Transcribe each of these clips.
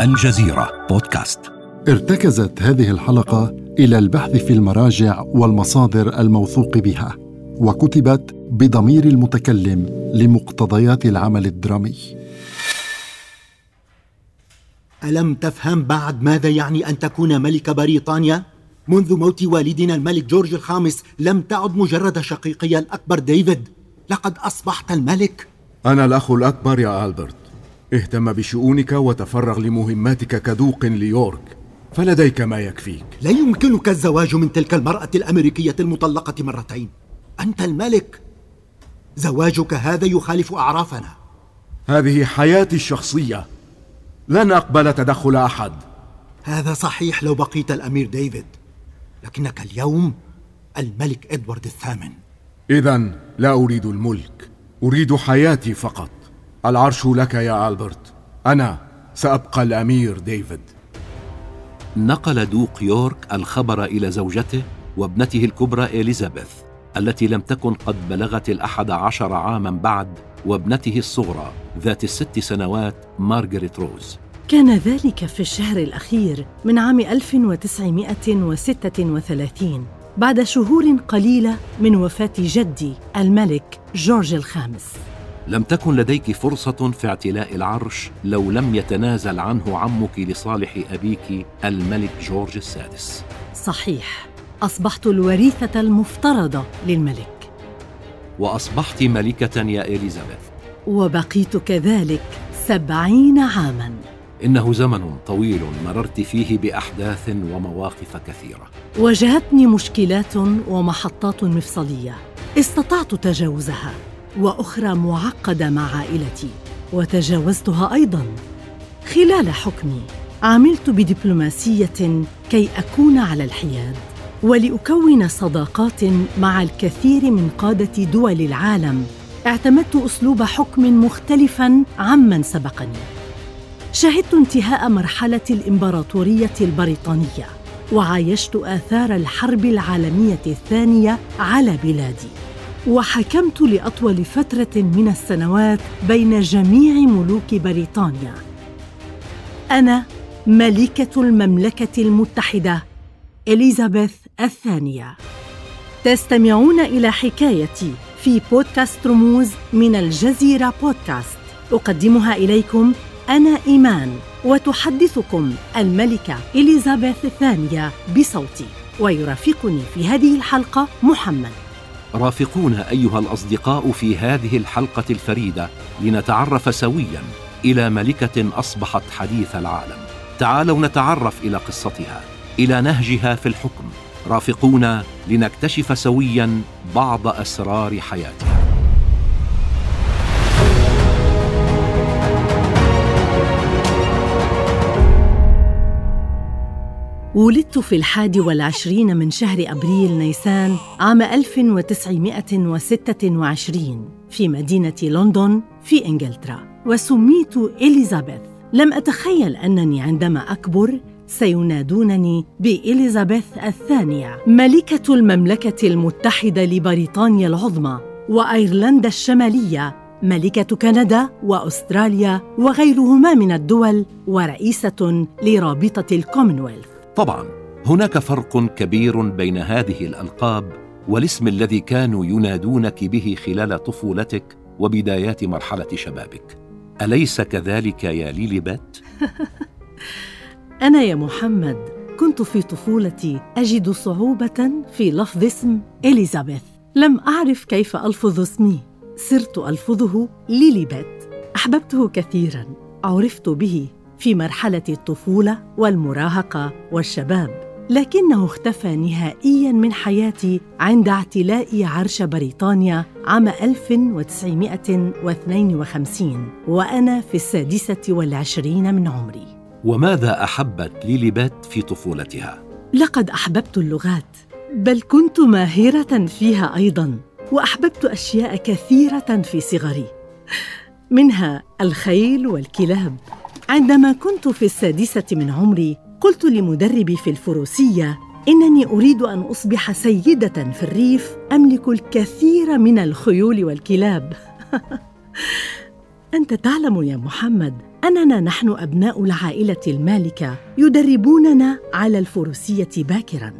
الجزيرة بودكاست. ارتكزت هذه الحلقة إلى البحث في المراجع والمصادر الموثوق بها وكتبت بضمير المتكلم لمقتضيات العمل الدرامي. ألم تفهم بعد ماذا يعني أن تكون ملك بريطانيا؟ منذ موت والدنا الملك جورج الخامس لم تعد مجرد شقيقي الأكبر ديفيد. لقد أصبحت الملك. أنا الأخ الأكبر يا ألبرت. اهتم بشؤونك وتفرغ لمهماتك كدوق ليورك. فلديك ما يكفيك. لا يمكنك الزواج من تلك المرأة الأمريكية المطلقة مرتين. أنت الملك. زواجك هذا يخالف أعرافنا. هذه حياتي الشخصية. لن أقبل تدخل أحد. هذا صحيح لو بقيت الأمير ديفيد. لكنك اليوم الملك إدوارد الثامن. إذا لا أريد الملك. أريد حياتي فقط. العرش لك يا ألبرت. أنا سأبقى الأمير ديفيد. نقل دوق يورك الخبر إلى زوجته وابنته الكبرى إليزابيث التي لم تكن قد بلغت الأحد عشر عاما بعد وابنته الصغرى ذات الست سنوات مارغريت روز. كان ذلك في الشهر الأخير من عام 1936 بعد شهور قليلة من وفاة جدي الملك جورج الخامس. لم تكن لديك فرصة في اعتلاء العرش لو لم يتنازل عنه عمك لصالح أبيك الملك جورج السادس. صحيح. أصبحت الوريثة المفترضة للملك. وأصبحت ملكة يا إليزابيث. وبقيت كذلك سبعين عاماً. إنه زمن طويل مررت فيه بأحداث ومواقف كثيرة. واجهتني مشكلات ومحطات مفصلية. استطعت تجاوزها. وأخرى معقدة مع عائلتي وتجاوزتها أيضا. خلال حكمي عملت بدبلوماسية كي أكون على الحياد ولأكون صداقات مع الكثير من قادة دول العالم. اعتمدت أسلوب حكم مختلفا عمن سبقني. شهدت انتهاء مرحلة الإمبراطورية البريطانية وعايشت آثار الحرب العالمية الثانية على بلادي. وحكمت لأطول فترة من السنوات بين جميع ملوك بريطانيا. أنا ملكة المملكة المتحدة إليزابيث الثانية. تستمعون إلى حكايتي في بودكاست رموز من الجزيرة بودكاست. أقدمها إليكم أنا إيمان وتحدثكم الملكة إليزابيث الثانية بصوتي. ويرافقني في هذه الحلقة محمد. رافقونا أيها الأصدقاء في هذه الحلقة الفريدة لنتعرف سويا إلى ملكة أصبحت حديث العالم. تعالوا نتعرف إلى قصتها إلى نهجها في الحكم. رافقونا لنكتشف سويا بعض أسرار حياتها. ولدت في الحادي والعشرين من شهر أبريل نيسان عام 1926 في مدينة لندن في إنجلترا وسميت إليزابيث. لم أتخيل أنني عندما أكبر سينادونني بإليزابيث الثانية ملكة المملكة المتحدة لبريطانيا العظمى وأيرلندا الشمالية ملكة كندا وأستراليا وغيرهما من الدول ورئيسة لرابطة الكومنولث. طبعا هناك فرق كبير بين هذه الألقاب والاسم الذي كانوا ينادونك به خلال طفولتك وبدايات مرحلة شبابك. أليس كذلك يا ليليبت؟ أنا يا محمد كنت في طفولتي أجد صعوبة في لفظ اسم إليزابيث. لم أعرف كيف ألفظ اسمي. صرت ألفظه ليليبت. أحببته كثيرا. عرفت به في مرحلة الطفولة والمراهقة والشباب لكنه اختفى نهائيا من حياتي عند اعتلاء عرش بريطانيا عام 1952 وأنا في السادسة والعشرين من عمري وماذا أحبت ليليبت في طفولتها؟ لقد أحببت اللغات بل كنت ماهرة فيها أيضا وأحببت أشياء كثيرة في صغري منها الخيل والكلاب عندما كنت في السادسة من عمري قلت لمدربي في الفروسية إنني أريد أن أصبح سيدة في الريف أملك الكثير من الخيول والكلاب. أنت تعلم يا محمد أننا نحن أبناء العائلة المالكة يدربوننا على الفروسية باكرا.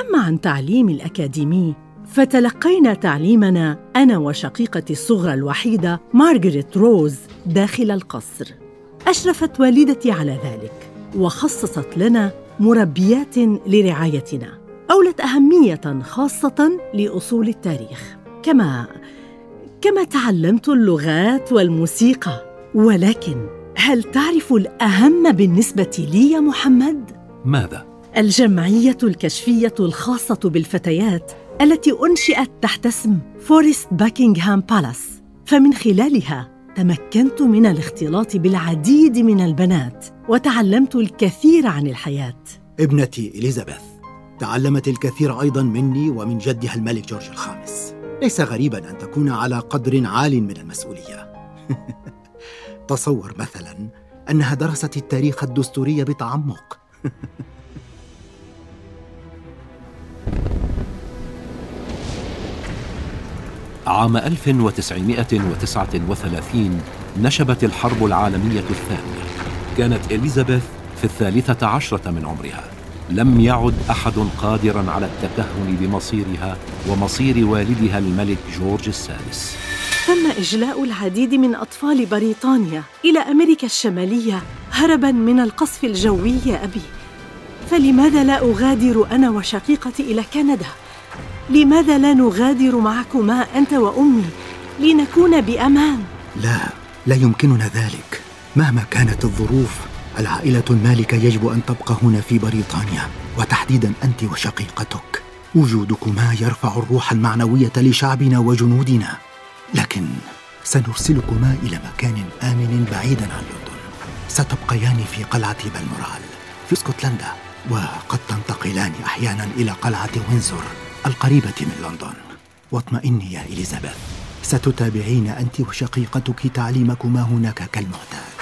أما عن تعليم الأكاديمي فتلقينا تعليمنا أنا وشقيقتي الصغرى الوحيدة مارغريت روز داخل القصر. أشرفت والدتي على ذلك وخصصت لنا مربيات لرعايتنا. أولت أهمية خاصة لأصول التاريخ. كما كما تعلمت اللغات والموسيقى. ولكن هل تعرف الأهم بالنسبة لي يا محمد؟ ماذا؟ الجمعية الكشفية الخاصة بالفتيات التي أنشئت تحت اسم First Buckingham Palace فمن خلالها تمكنت من الاختلاط بالعديد من البنات وتعلمت الكثير عن الحياة. ابنتي إليزابيث تعلمت الكثير أيضا مني ومن جدها الملك جورج الخامس. ليس غريبا أن تكون على قدر عال من المسؤولية. تصور مثلا أنها درست التاريخ الدستوري بتعمق. عام 1939 نشبت الحرب العالمية الثانية. كانت إليزابيث في الثالثة عشرة من عمرها. لم يعد أحد قادرا على التكهن بمصيرها ومصير والدها الملك جورج السادس. تم إجلاء العديد من أطفال بريطانيا إلى أمريكا الشمالية هربا من القصف الجوي يا أبي. فلماذا لا أغادر أنا وشقيقتي إلى كندا؟ لماذا لا نغادر معكما أنت وأمي لنكون بأمان؟ لا لا يمكننا ذلك. مهما كانت الظروف العائلة المالكة يجب أن تبقى هنا في بريطانيا وتحديدا أنت وشقيقتك. وجودكما يرفع الروح المعنوية لشعبنا وجنودنا. لكن سنرسلكما إلى مكان آمن بعيدا عن لندن ستبقيان في قلعة بالمورال في اسكتلندا وقد تنتقلان أحيانا إلى قلعة وينزور. القريبة من لندن. واطمئني يا إليزابيث. ستتابعين أنت وشقيقتك تعليمكما هناك كالمعتاد.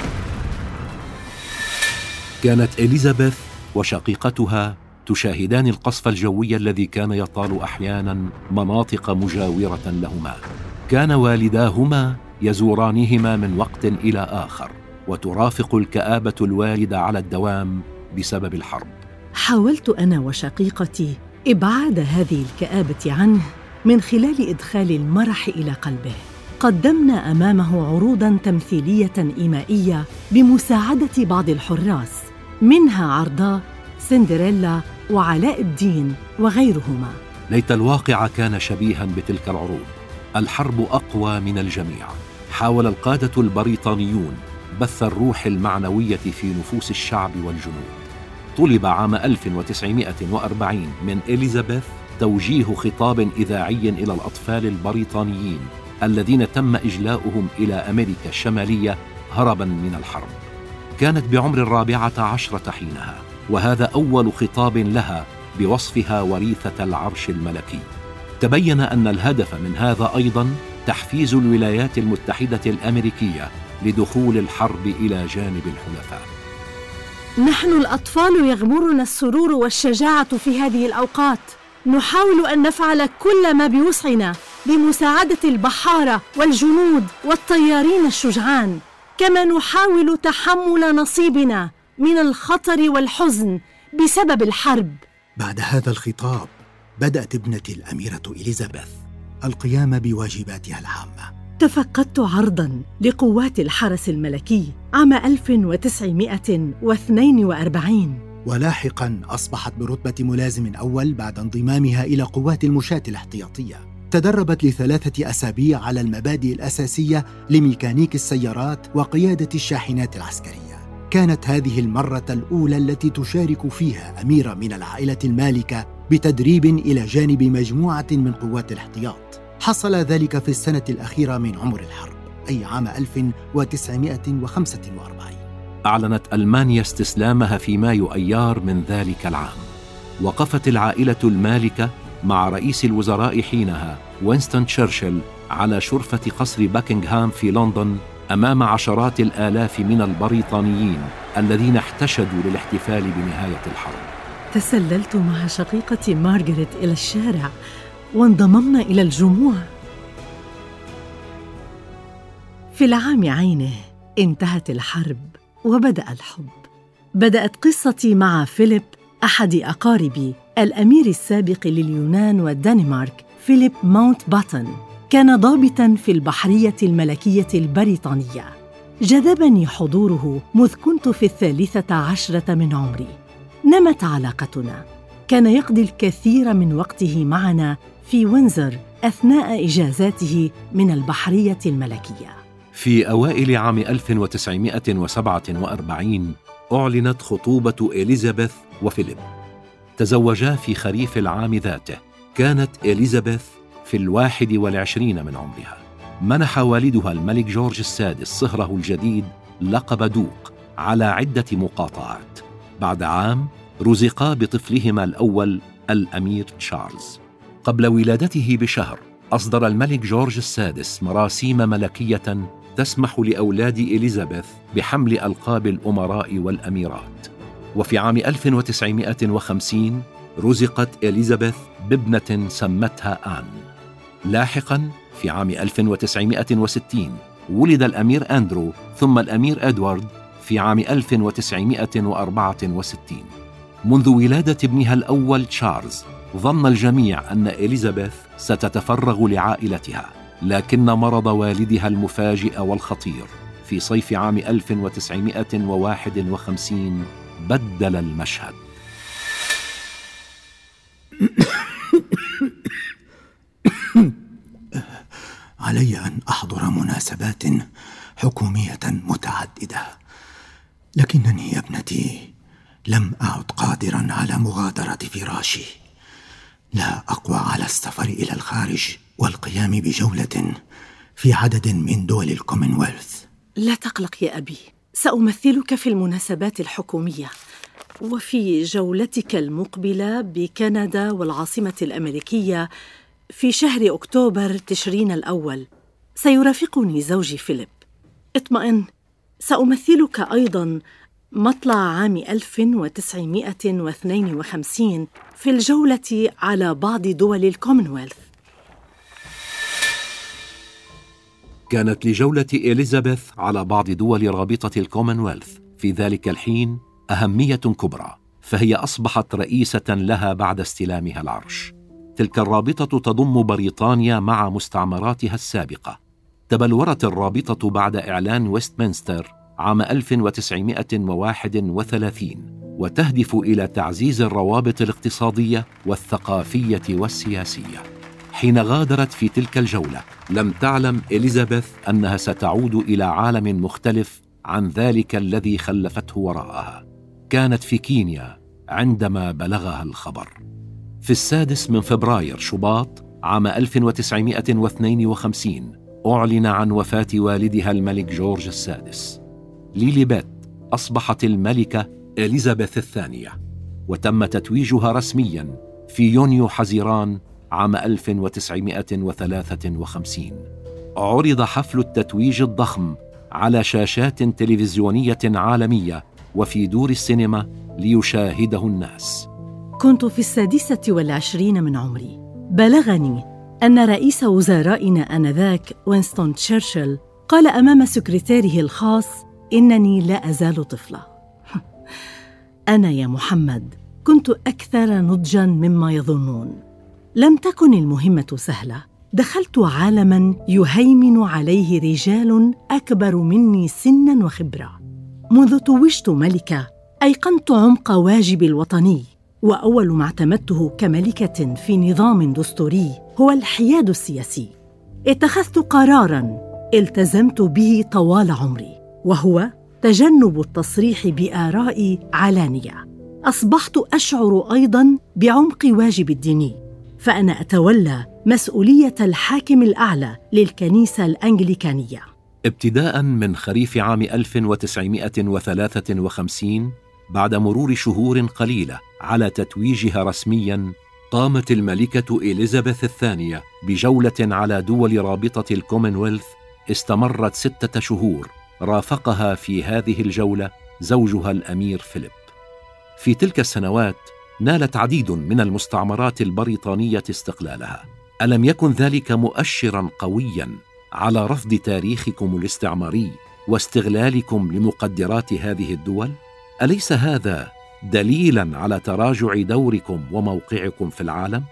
كانت إليزابيث وشقيقتها تشاهدان القصف الجوي الذي كان يطال أحيانا مناطق مجاورة لهما. كان والداهما يزورانهما من وقت إلى آخر وترافق الكآبة الوالدة على الدوام بسبب الحرب. حاولت أنا وشقيقتي إبعاد هذه الكآبة عنه من خلال إدخال المرح إلى قلبه. قدمنا أمامه عروضا تمثيلية إيمائية بمساعدة بعض الحراس منها عرضاء سندريلا وعلاء الدين وغيرهما. ليت الواقع كان شبيها بتلك العروض. الحرب أقوى من الجميع. حاول القادة البريطانيون بث الروح المعنوية في نفوس الشعب والجنود. طلب عام 1940 من إليزابيث توجيه خطاب إذاعي إلى الأطفال البريطانيين الذين تم إجلاؤهم إلى أمريكا الشمالية هربا من الحرب. كانت بعمر الرابعة عشرة حينها وهذا أول خطاب لها بوصفها وريثة العرش الملكي. تبين أن الهدف من هذا أيضا تحفيز الولايات المتحدة الأمريكية لدخول الحرب إلى جانب الحلفاء. نحن الأطفال يغمرنا السرور والشجاعة في هذه الأوقات. نحاول أن نفعل كل ما بوسعنا لمساعدة البحارة والجنود والطيارين الشجعان. كما نحاول تحمل نصيبنا من الخطر والحزن بسبب الحرب. بعد هذا الخطاب بدأت ابنتي الأميرة إليزابيث القيام بواجباتها العامة. تفقدت عرضا لقوات الحرس الملكي عام 1942 ولاحقا أصبحت برتبة ملازم أول بعد انضمامها إلى قوات المشاة الاحتياطية. تدربت لثلاثة أسابيع على المبادئ الأساسية لميكانيك السيارات وقيادة الشاحنات العسكرية. كانت هذه المرة الأولى التي تشارك فيها أميرة من العائلة المالكة بتدريب إلى جانب مجموعة من قوات الاحتياط. حصل ذلك في السنة الأخيرة من عمر الحرب أي عام 1945 أعلنت ألمانيا استسلامها في مايو أيار من ذلك العام. وقفت العائلة المالكة مع رئيس الوزراء حينها وينستون تشرشل على شرفة قصر باكنغهام في لندن أمام عشرات الآلاف من البريطانيين الذين احتشدوا للاحتفال بنهاية الحرب. تسللت مع شقيقتي مارغريت إلى الشارع. وانضممنا إلى الجموع. في العام عينه انتهت الحرب وبدأ الحب. بدأت قصتي مع فيليب أحد اقاربي الأمير السابق لليونان والدنمارك فيليب ماونت باتن. كان ضابطا في البحرية الملكية البريطانية. جذبني حضوره مذ كنت في الثالثة عشرة من عمري. نمت علاقتنا. كان يقضي الكثير من وقته معنا في وينزر أثناء إجازاته من البحرية الملكية. في أوائل عام 1947 أعلنت خطوبة إليزابيث وفيليب. تزوجا في خريف العام ذاته. كانت إليزابيث في الواحد والعشرين من عمرها. منح والدها الملك جورج السادس صهره الجديد لقب دوق على عدة مقاطعات. بعد عام رزقا بطفلهما الأول الأمير تشارلز. قبل ولادته بشهر أصدر الملك جورج السادس مراسيم ملكية تسمح لأولاد إليزابيث بحمل ألقاب الأمراء والأميرات. وفي عام 1950 رزقت إليزابيث بابنة سمتها آن. لاحقا في عام 1960 ولد الأمير أندرو ثم الأمير إدوارد في عام 1964 منذ ولادة ابنها الأول تشارلز ظن الجميع أن إليزابيث ستتفرغ لعائلتها لكن مرض والدها المفاجئ والخطير. في صيف عام 1951 بدل المشهد. علي أن أحضر مناسبات حكومية متعددة لكنني يا ابنتي لم أعد قادرا على مغادرة فراشي. لا أقوى على السفر إلى الخارج والقيام بجولة في عدد من دول الكومنولث لا تقلق يا أبي سأمثلك في المناسبات الحكومية. وفي جولتك المقبلة بكندا والعاصمة الأمريكية في شهر أكتوبر تشرين الأول سيرافقني زوجي فيليب. اطمئن سأمثلك أيضا مطلع عام 1952 في الجولة على بعض دول الكومنولث. كانت لجولة إليزابيث على بعض دول رابطة الكومنولث. في ذلك الحين أهمية كبرى فهي أصبحت رئيسة لها بعد استلامها العرش. تلك الرابطة تضم بريطانيا مع مستعمراتها السابقة. تبلورت الرابطة بعد إعلان ويستمنستر عام 1931 وتهدف إلى تعزيز الروابط الاقتصادية والثقافية والسياسية. حين غادرت في تلك الجولة لم تعلم إليزابيث أنها ستعود إلى عالم مختلف عن ذلك الذي خلفته وراءها. كانت في كينيا عندما بلغها الخبر. في السادس من فبراير شباط عام 1952 أعلن عن وفاة والدها الملك جورج السادس. ليليبيت أصبحت الملكة إليزابيث الثانية وتم تتويجها رسميا في يونيو حزيران عام 1953 عرض حفل التتويج الضخم على شاشات تلفزيونية عالمية وفي دور السينما ليشاهده الناس. كنت في السادسة والعشرين من عمري. بلغني أن رئيس وزرائنا آنذاك وينستون تشرشل قال أمام سكرتيره الخاص إنني لا أزال طفلة. أنا يا محمد كنت أكثر نضجا مما يظنون. لم تكن المهمة سهلة. دخلت عالما يهيمن عليه رجال أكبر مني سنا وخبرة. منذ توجت ملكة أيقنت عمق واجبي الوطني. وأول ما اعتمدته كملكة في نظام دستوري هو الحياد السياسي. اتخذت قرارا التزمت به طوال عمري. وهو تجنب التصريح بارائي علانية. أصبحت أشعر أيضا بعمق واجب الديني فأنا أتولى مسؤولية الحاكم الأعلى للكنيسة الأنجليكانية. ابتداء من خريف عام 1953 بعد مرور شهور قليلة على تتويجها رسميا قامت الملكة إليزابيث الثانية بجولة على دول رابطة الكومنولث استمرت ستة شهور. رافقها في هذه الجولة زوجها الأمير فيليب. في تلك السنوات نالت عديد من المستعمرات البريطانية استقلالها. ألم يكن ذلك مؤشرا قويا على رفض تاريخكم الاستعماري واستغلالكم لمقدرات هذه الدول؟ أليس هذا دليلا على تراجع دوركم وموقعكم في العالم؟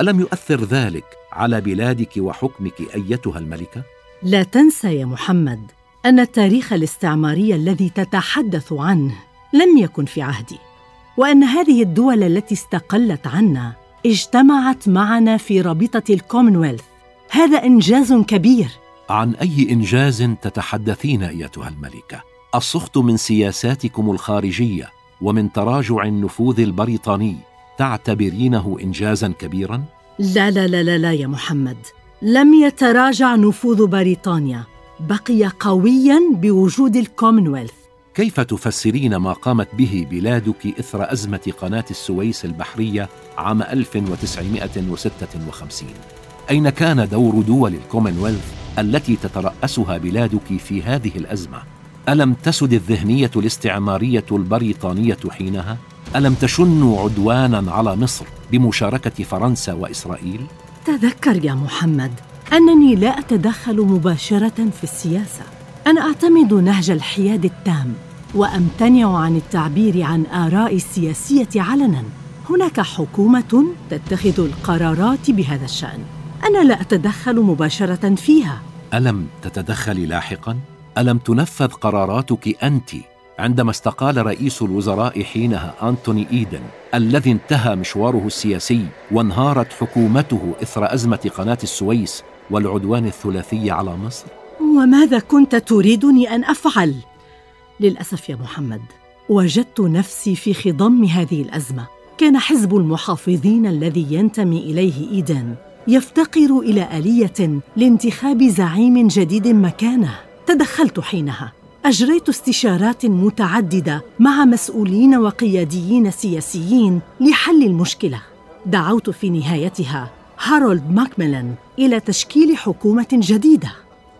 ألم يؤثر ذلك على بلادك وحكمك أيتها الملكة؟ لا تنسى يا محمد أن التاريخ الاستعماري الذي تتحدث عنه لم يكن في عهدي وأن هذه الدول التي استقلت عنا اجتمعت معنا في رابطة الكومنولث هذا إنجاز كبير. عن أي إنجاز تتحدثين أيتها الملكة؟ السخط من سياساتكم الخارجية ومن تراجع النفوذ البريطاني تعتبرينه انجازا كبيرا؟ لا لا لا لا, لا يا محمد. لم يتراجع نفوذ بريطانيا. بقي قويا بوجود الكومنولث. كيف تفسرين ما قامت به بلادك إثر أزمة قناة السويس البحرية عام 1956 أين كان دور دول الكومنولث التي تترأسها بلادك في هذه الأزمة؟ ألم تسد الذهنية الاستعمارية البريطانية حينها؟ ألم تشنوا عدوانا على مصر بمشاركة فرنسا وإسرائيل؟ تذكر يا محمد أنني لا أتدخل مباشرة في السياسة. أنا أعتمد نهج الحياد التام وأمتنع عن التعبير عن ارائي السياسية علنا. هناك حكومة تتخذ القرارات بهذا الشأن. أنا لا أتدخل مباشرة فيها. ألم تتدخلي لاحقا؟ ألم تنفذ قراراتك أنت؟ عندما استقال رئيس الوزراء حينها أنتوني إيدن الذي انتهى مشواره السياسي وانهارت حكومته إثر أزمة قناة السويس والعدوان الثلاثي على مصر؟ وماذا كنت تريدني أن أفعل؟ للأسف يا محمد وجدت نفسي في خضم هذه الأزمة كان حزب المحافظين الذي ينتمي إليه إيدن يفتقر إلى آلية لانتخاب زعيم جديد مكانه تدخلت حينها أجريت استشارات متعددة مع مسؤولين وقياديين سياسيين لحل المشكلة دعوت في نهايتها هارولد ماكميلان إلى تشكيل حكومة جديدة.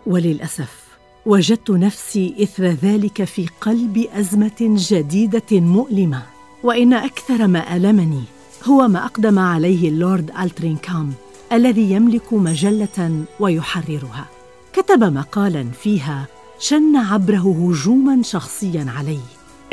وللأسف وجدت نفسي إثر ذلك في قلب أزمة جديدة مؤلمة. وإن أكثر ما ألمني هو ما أقدم عليه اللورد ألترينكام الذي يملك مجلة ويحررها. كتب مقالا فيها شن عبره هجوما شخصيا علي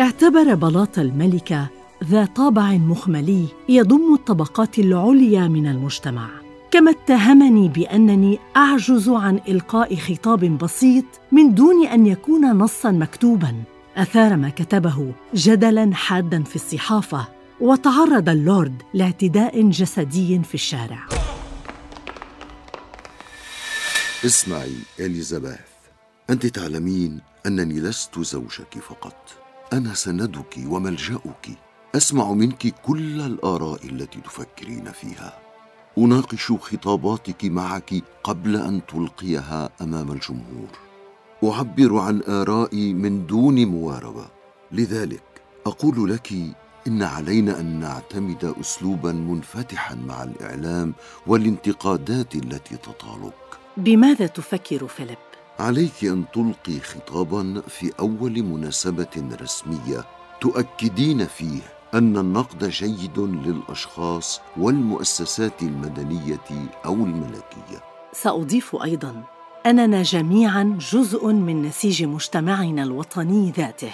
اعتبر بلاط الملكة ذا طابع مخملي يضم الطبقات العليا من المجتمع. كما اتهمني بأنني أعجز عن إلقاء خطاب بسيط من دون أن يكون نصا مكتوبا. أثار ما كتبه جدلا حادا في الصحافة وتعرض اللورد لاعتداء جسدي في الشارع. اسمعي إليزابيث. أنت تعلمين أنني لست زوجك فقط. أنا سندك وملجأك. أسمع منك كل الآراء التي تفكرين فيها. أناقش خطاباتك معك قبل أن تلقيها أمام الجمهور. أعبر عن آرائي من دون مواربة. لذلك أقول لك إن علينا أن نعتمد اسلوبا منفتحا مع الإعلام والانتقادات التي تطالك بماذا تفكر فيليب؟ عليك أن تلقي خطابا في أول مناسبة رسمية تؤكدين فيه. أن النقد جيد للأشخاص والمؤسسات المدنية أو الملكية. سأضيف أيضا أننا جميعا جزء من نسيج مجتمعنا الوطني ذاته.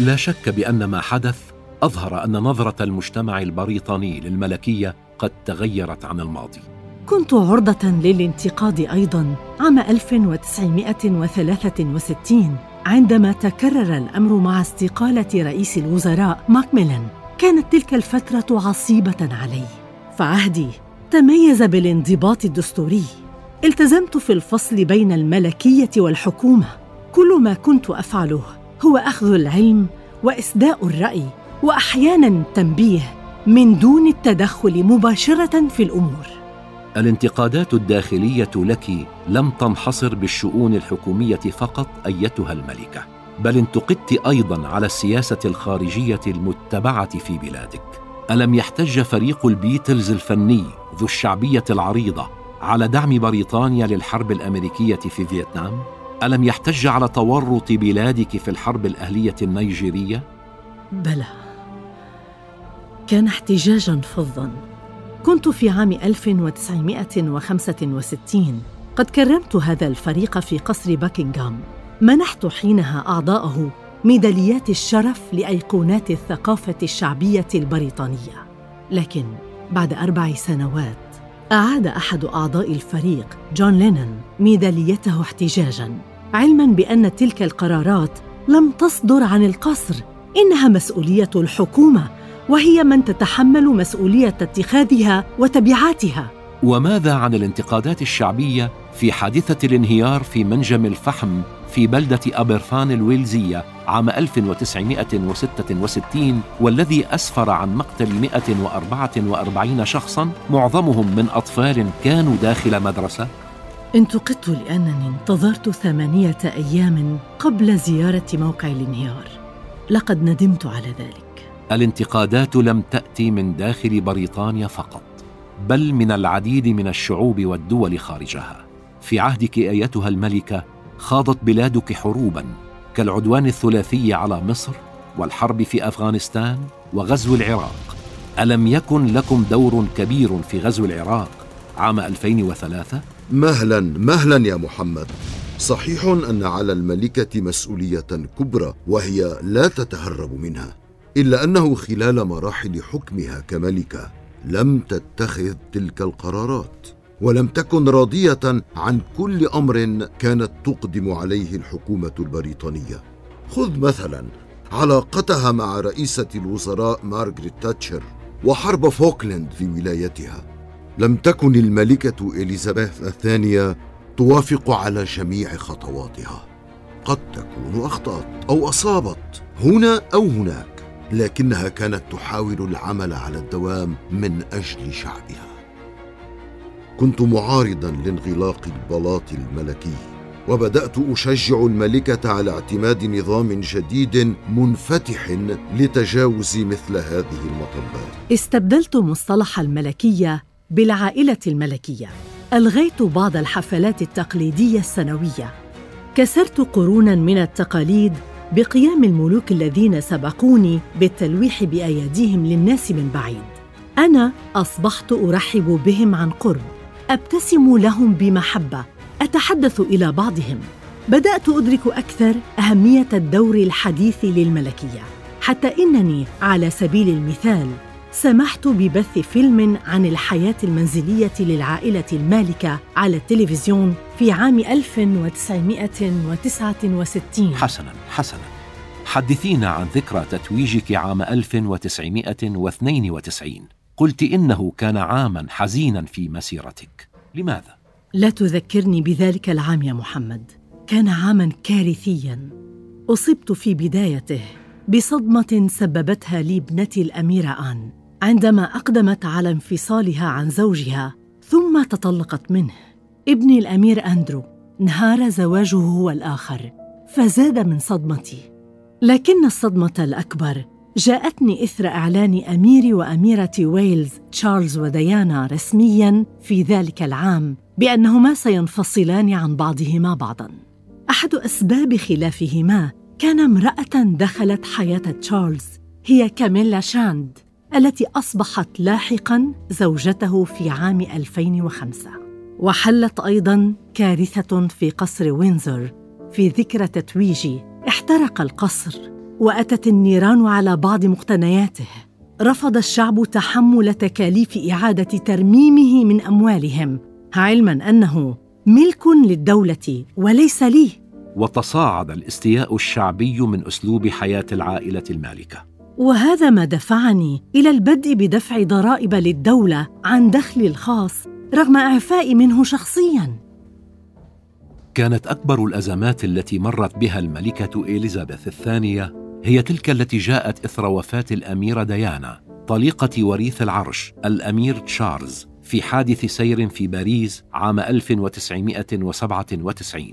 لا شك بأن ما حدث أظهر أن نظرة المجتمع البريطاني للملكية قد تغيرت عن الماضي. كنت عرضة للانتقاد أيضا عام 1963 عندما تكرر الأمر مع استقالة رئيس الوزراء ماكميلان كانت تلك الفترة عصيبة علي فعهدي تميز بالانضباط الدستوري. التزمت في الفصل بين الملكية والحكومة. كل ما كنت أفعله هو أخذ العلم وإسداء الرأي وأحيانا التنبيه من دون التدخل مباشرة في الأمور. الانتقادات الداخلية لك لم تنحصر بالشؤون الحكومية فقط أيتها الملكة بل انتقدت أيضا على السياسة الخارجية المتبعة في بلادك. ألم يحتج فريق البيتلز الفني ذو الشعبية العريضة على دعم بريطانيا للحرب الأمريكية في فيتنام؟ ألم يحتج على تورط بلادك في الحرب الأهلية النيجيرية؟ بلى كان احتجاجا فظا. كنت في عام 1965 قد كرمت هذا الفريق في قصر باكنغهام. منحت حينها أعضاءه ميداليات الشرف لأيقونات الثقافة الشعبية البريطانية. لكن بعد أربع سنوات أعاد أحد أعضاء الفريق جون لينن ميداليته احتجاجا علما بأن تلك القرارات لم تصدر عن القصر. إنها مسؤولية الحكومة وهي من تتحمل مسؤولية اتخاذها وتبعاتها. وماذا عن الانتقادات الشعبية في حادثة الانهيار في منجم الفحم في بلدة أبرفان الويلزية عام 1966 والذي أسفر عن مقتل 144 شخصاً معظمهم من أطفال كانوا داخل مدرسة؟ انتقدت لأنني انتظرت ثمانية أيام قبل زيارة موقع الانهيار. لقد ندمت على ذلك. الانتقادات لم تأتي من داخل بريطانيا فقط بل من العديد من الشعوب والدول خارجها. في عهدك أيتها الملكة خاضت بلادك حروبا كالعدوان الثلاثي على مصر والحرب في أفغانستان وغزو العراق. ألم يكن لكم دور كبير في غزو العراق عام 2003 مهلا مهلا يا محمد. صحيح أن على الملكة مسؤولية كبرى وهي لا تتهرب منها. إلا أنه خلال مراحل حكمها كملكه لم تتخذ تلك القرارات ولم تكن راضية عن كل أمر كانت تقدم عليه الحكومة البريطانية. خذ مثلا علاقتها مع رئيسة الوزراء مارغريت تاتشر وحرب فوكلاند في ولايتها. لم تكن الملكة إليزابيث الثانية توافق على جميع خطواتها. قد تكون أخطأت أو أصابت هنا أو هناك لكنها كانت تحاول العمل على الدوام من أجل شعبها. كنت معارضا لانغلاق البلاط الملكي وبدأت أشجع الملكة على اعتماد نظام جديد منفتح لتجاوز مثل هذه المطبات. استبدلت مصطلح الملكية بالعائلة الملكية. ألغيت بعض الحفلات التقليدية السنوية. كسرت قرونا من التقاليد بقيام الملوك الذين سبقوني بالتلويح بأياديهم للناس من بعيد. أنا أصبحت أرحب بهم عن قرب. أبتسم لهم بمحبة. أتحدث إلى بعضهم. بدأت أدرك أكثر أهمية الدور الحديث للملكية. حتى إنني على سبيل المثال سمحت ببث فيلم عن الحياة المنزلية للعائلة المالكة على التلفزيون في عام 1969 حسنا حسنا. حدثينا عن ذكرى تتويجك عام 1992 قلت إنه كان عاما حزينا في مسيرتك. لماذا؟ لا تذكرني بذلك العام يا محمد. كان عاما كارثيا. أصبت في بدايته بصدمة سببتها لي ابنتي الأميرة آن. عندما أقدمت على انفصالها عن زوجها ثم تطلقت منه. ابني الأمير أندرو انهار زواجه هو الآخر فزاد من صدمتي. لكن الصدمة الأكبر جاءتني إثر إعلان امير واميره ويلز تشارلز وديانا رسميا في ذلك العام بأنهما سينفصلان عن بعضهما بعضا. أحد أسباب خلافهما كان امرأة دخلت حياة تشارلز هي كاميلا شاند. التي أصبحت لاحقا زوجته في عام 2005 وحلت أيضا كارثة في قصر وينزور. في ذكرى تتويجي احترق القصر وأتت النيران على بعض مقتنياته. رفض الشعب تحمل تكاليف إعادة ترميمه من أموالهم علما أنه ملك للدولة وليس لي. وتصاعد الاستياء الشعبي من أسلوب حياة العائلة المالكة. وهذا ما دفعني إلى البدء بدفع ضرائب للدولة عن دخلي الخاص رغم إعفائي منه شخصيا. كانت أكبر الأزمات التي مرت بها الملكة إليزابيث الثانية هي تلك التي جاءت إثر وفاة الاميره ديانا طليقة وريث العرش الأمير تشارلز في حادث سير في باريس عام 1997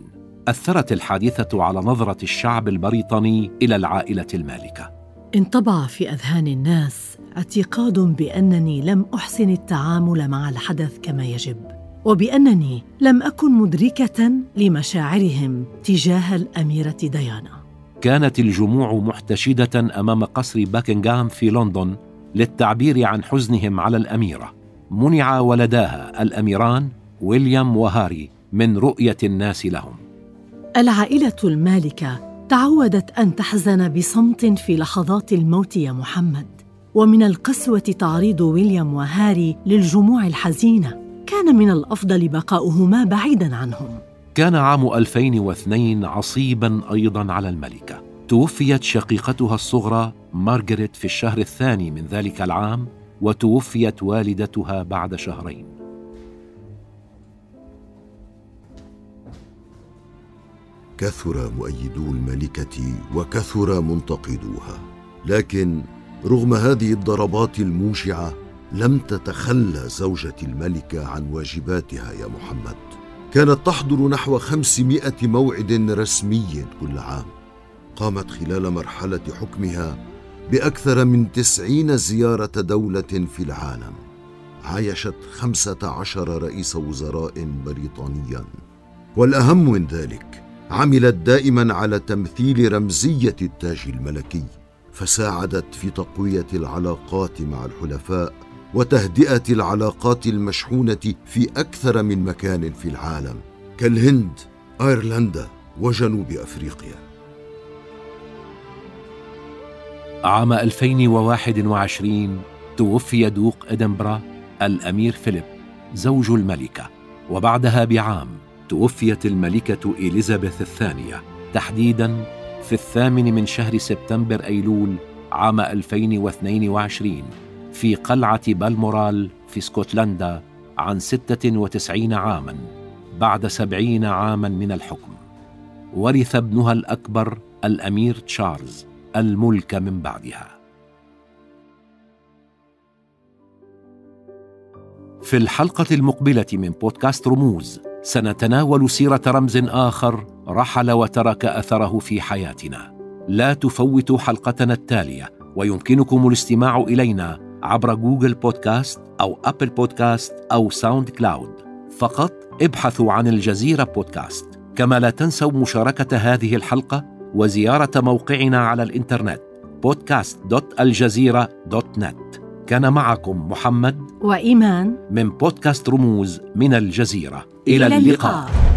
أثرت الحادثة على نظرة الشعب البريطاني إلى العائلة المالكة. انطبع في أذهان الناس اعتقاد بأنني لم أحسن التعامل مع الحدث كما يجب وبأنني لم أكن مدركة لمشاعرهم تجاه الأميرة ديانا. كانت الجموع محتشدة أمام قصر باكنغهام في لندن للتعبير عن حزنهم على الأميرة. منع ولداها الأميران ويليام وهاري من رؤية الناس لهم. العائلة المالكة تعودت أن تحزن بصمت في لحظات الموت يا محمد. ومن القسوة تعريض ويليام وهاري للجموع الحزينة. كان من الأفضل بقاؤهما بعيدا عنهم. كان عام 2002 عصيبا أيضا على الملكة. توفيت شقيقتها الصغرى مارغريت في الشهر الثاني من ذلك العام وتوفيت والدتها بعد شهرين. كثر مؤيدو الملكة وكثر منتقدوها. لكن رغم هذه الضربات الموشعة لم تتخلى زوجة الملكة عن واجباتها يا محمد. كانت تحضر نحو خمسمائة موعد رسمي كل عام. قامت خلال مرحلة حكمها بأكثر من تسعين زيارة دولة في العالم. عايشت خمسة عشر رئيس وزراء بريطانيا. والأهم من ذلك عملت دائما على تمثيل رمزية التاج الملكي فساعدت في تقوية العلاقات مع الحلفاء وتهدئة العلاقات المشحونة في أكثر من مكان في العالم كالهند أيرلندا وجنوب أفريقيا. عام 2021 توفي دوق أدنبرا الأمير فيليب زوج الملكة وبعدها بعام توفيت الملكة إليزابيث الثانية تحديدا في الثامن من شهر سبتمبر أيلول عام 2022 في قلعة بالمورال في اسكتلندا عن 96 عاما بعد سبعين عاما من الحكم. ورث ابنها الأكبر الأمير تشارلز الملك من بعدها. في الحلقة المقبلة من بودكاست رموز سنتناول سيرة رمز آخر رحل وترك أثره في حياتنا. لا تفوتوا حلقتنا التالية ويمكنكم الاستماع إلينا عبر Google Podcast أو Apple Podcast أو SoundCloud. فقط ابحثوا عن الجزيرة بودكاست. كما لا تنسوا مشاركة هذه الحلقة وزيارة موقعنا على الإنترنت podcast.aljazeera.net كان معكم محمد وإيمان من بودكاست رموز من الجزيرة إلى, إلى اللقاء, اللقاء.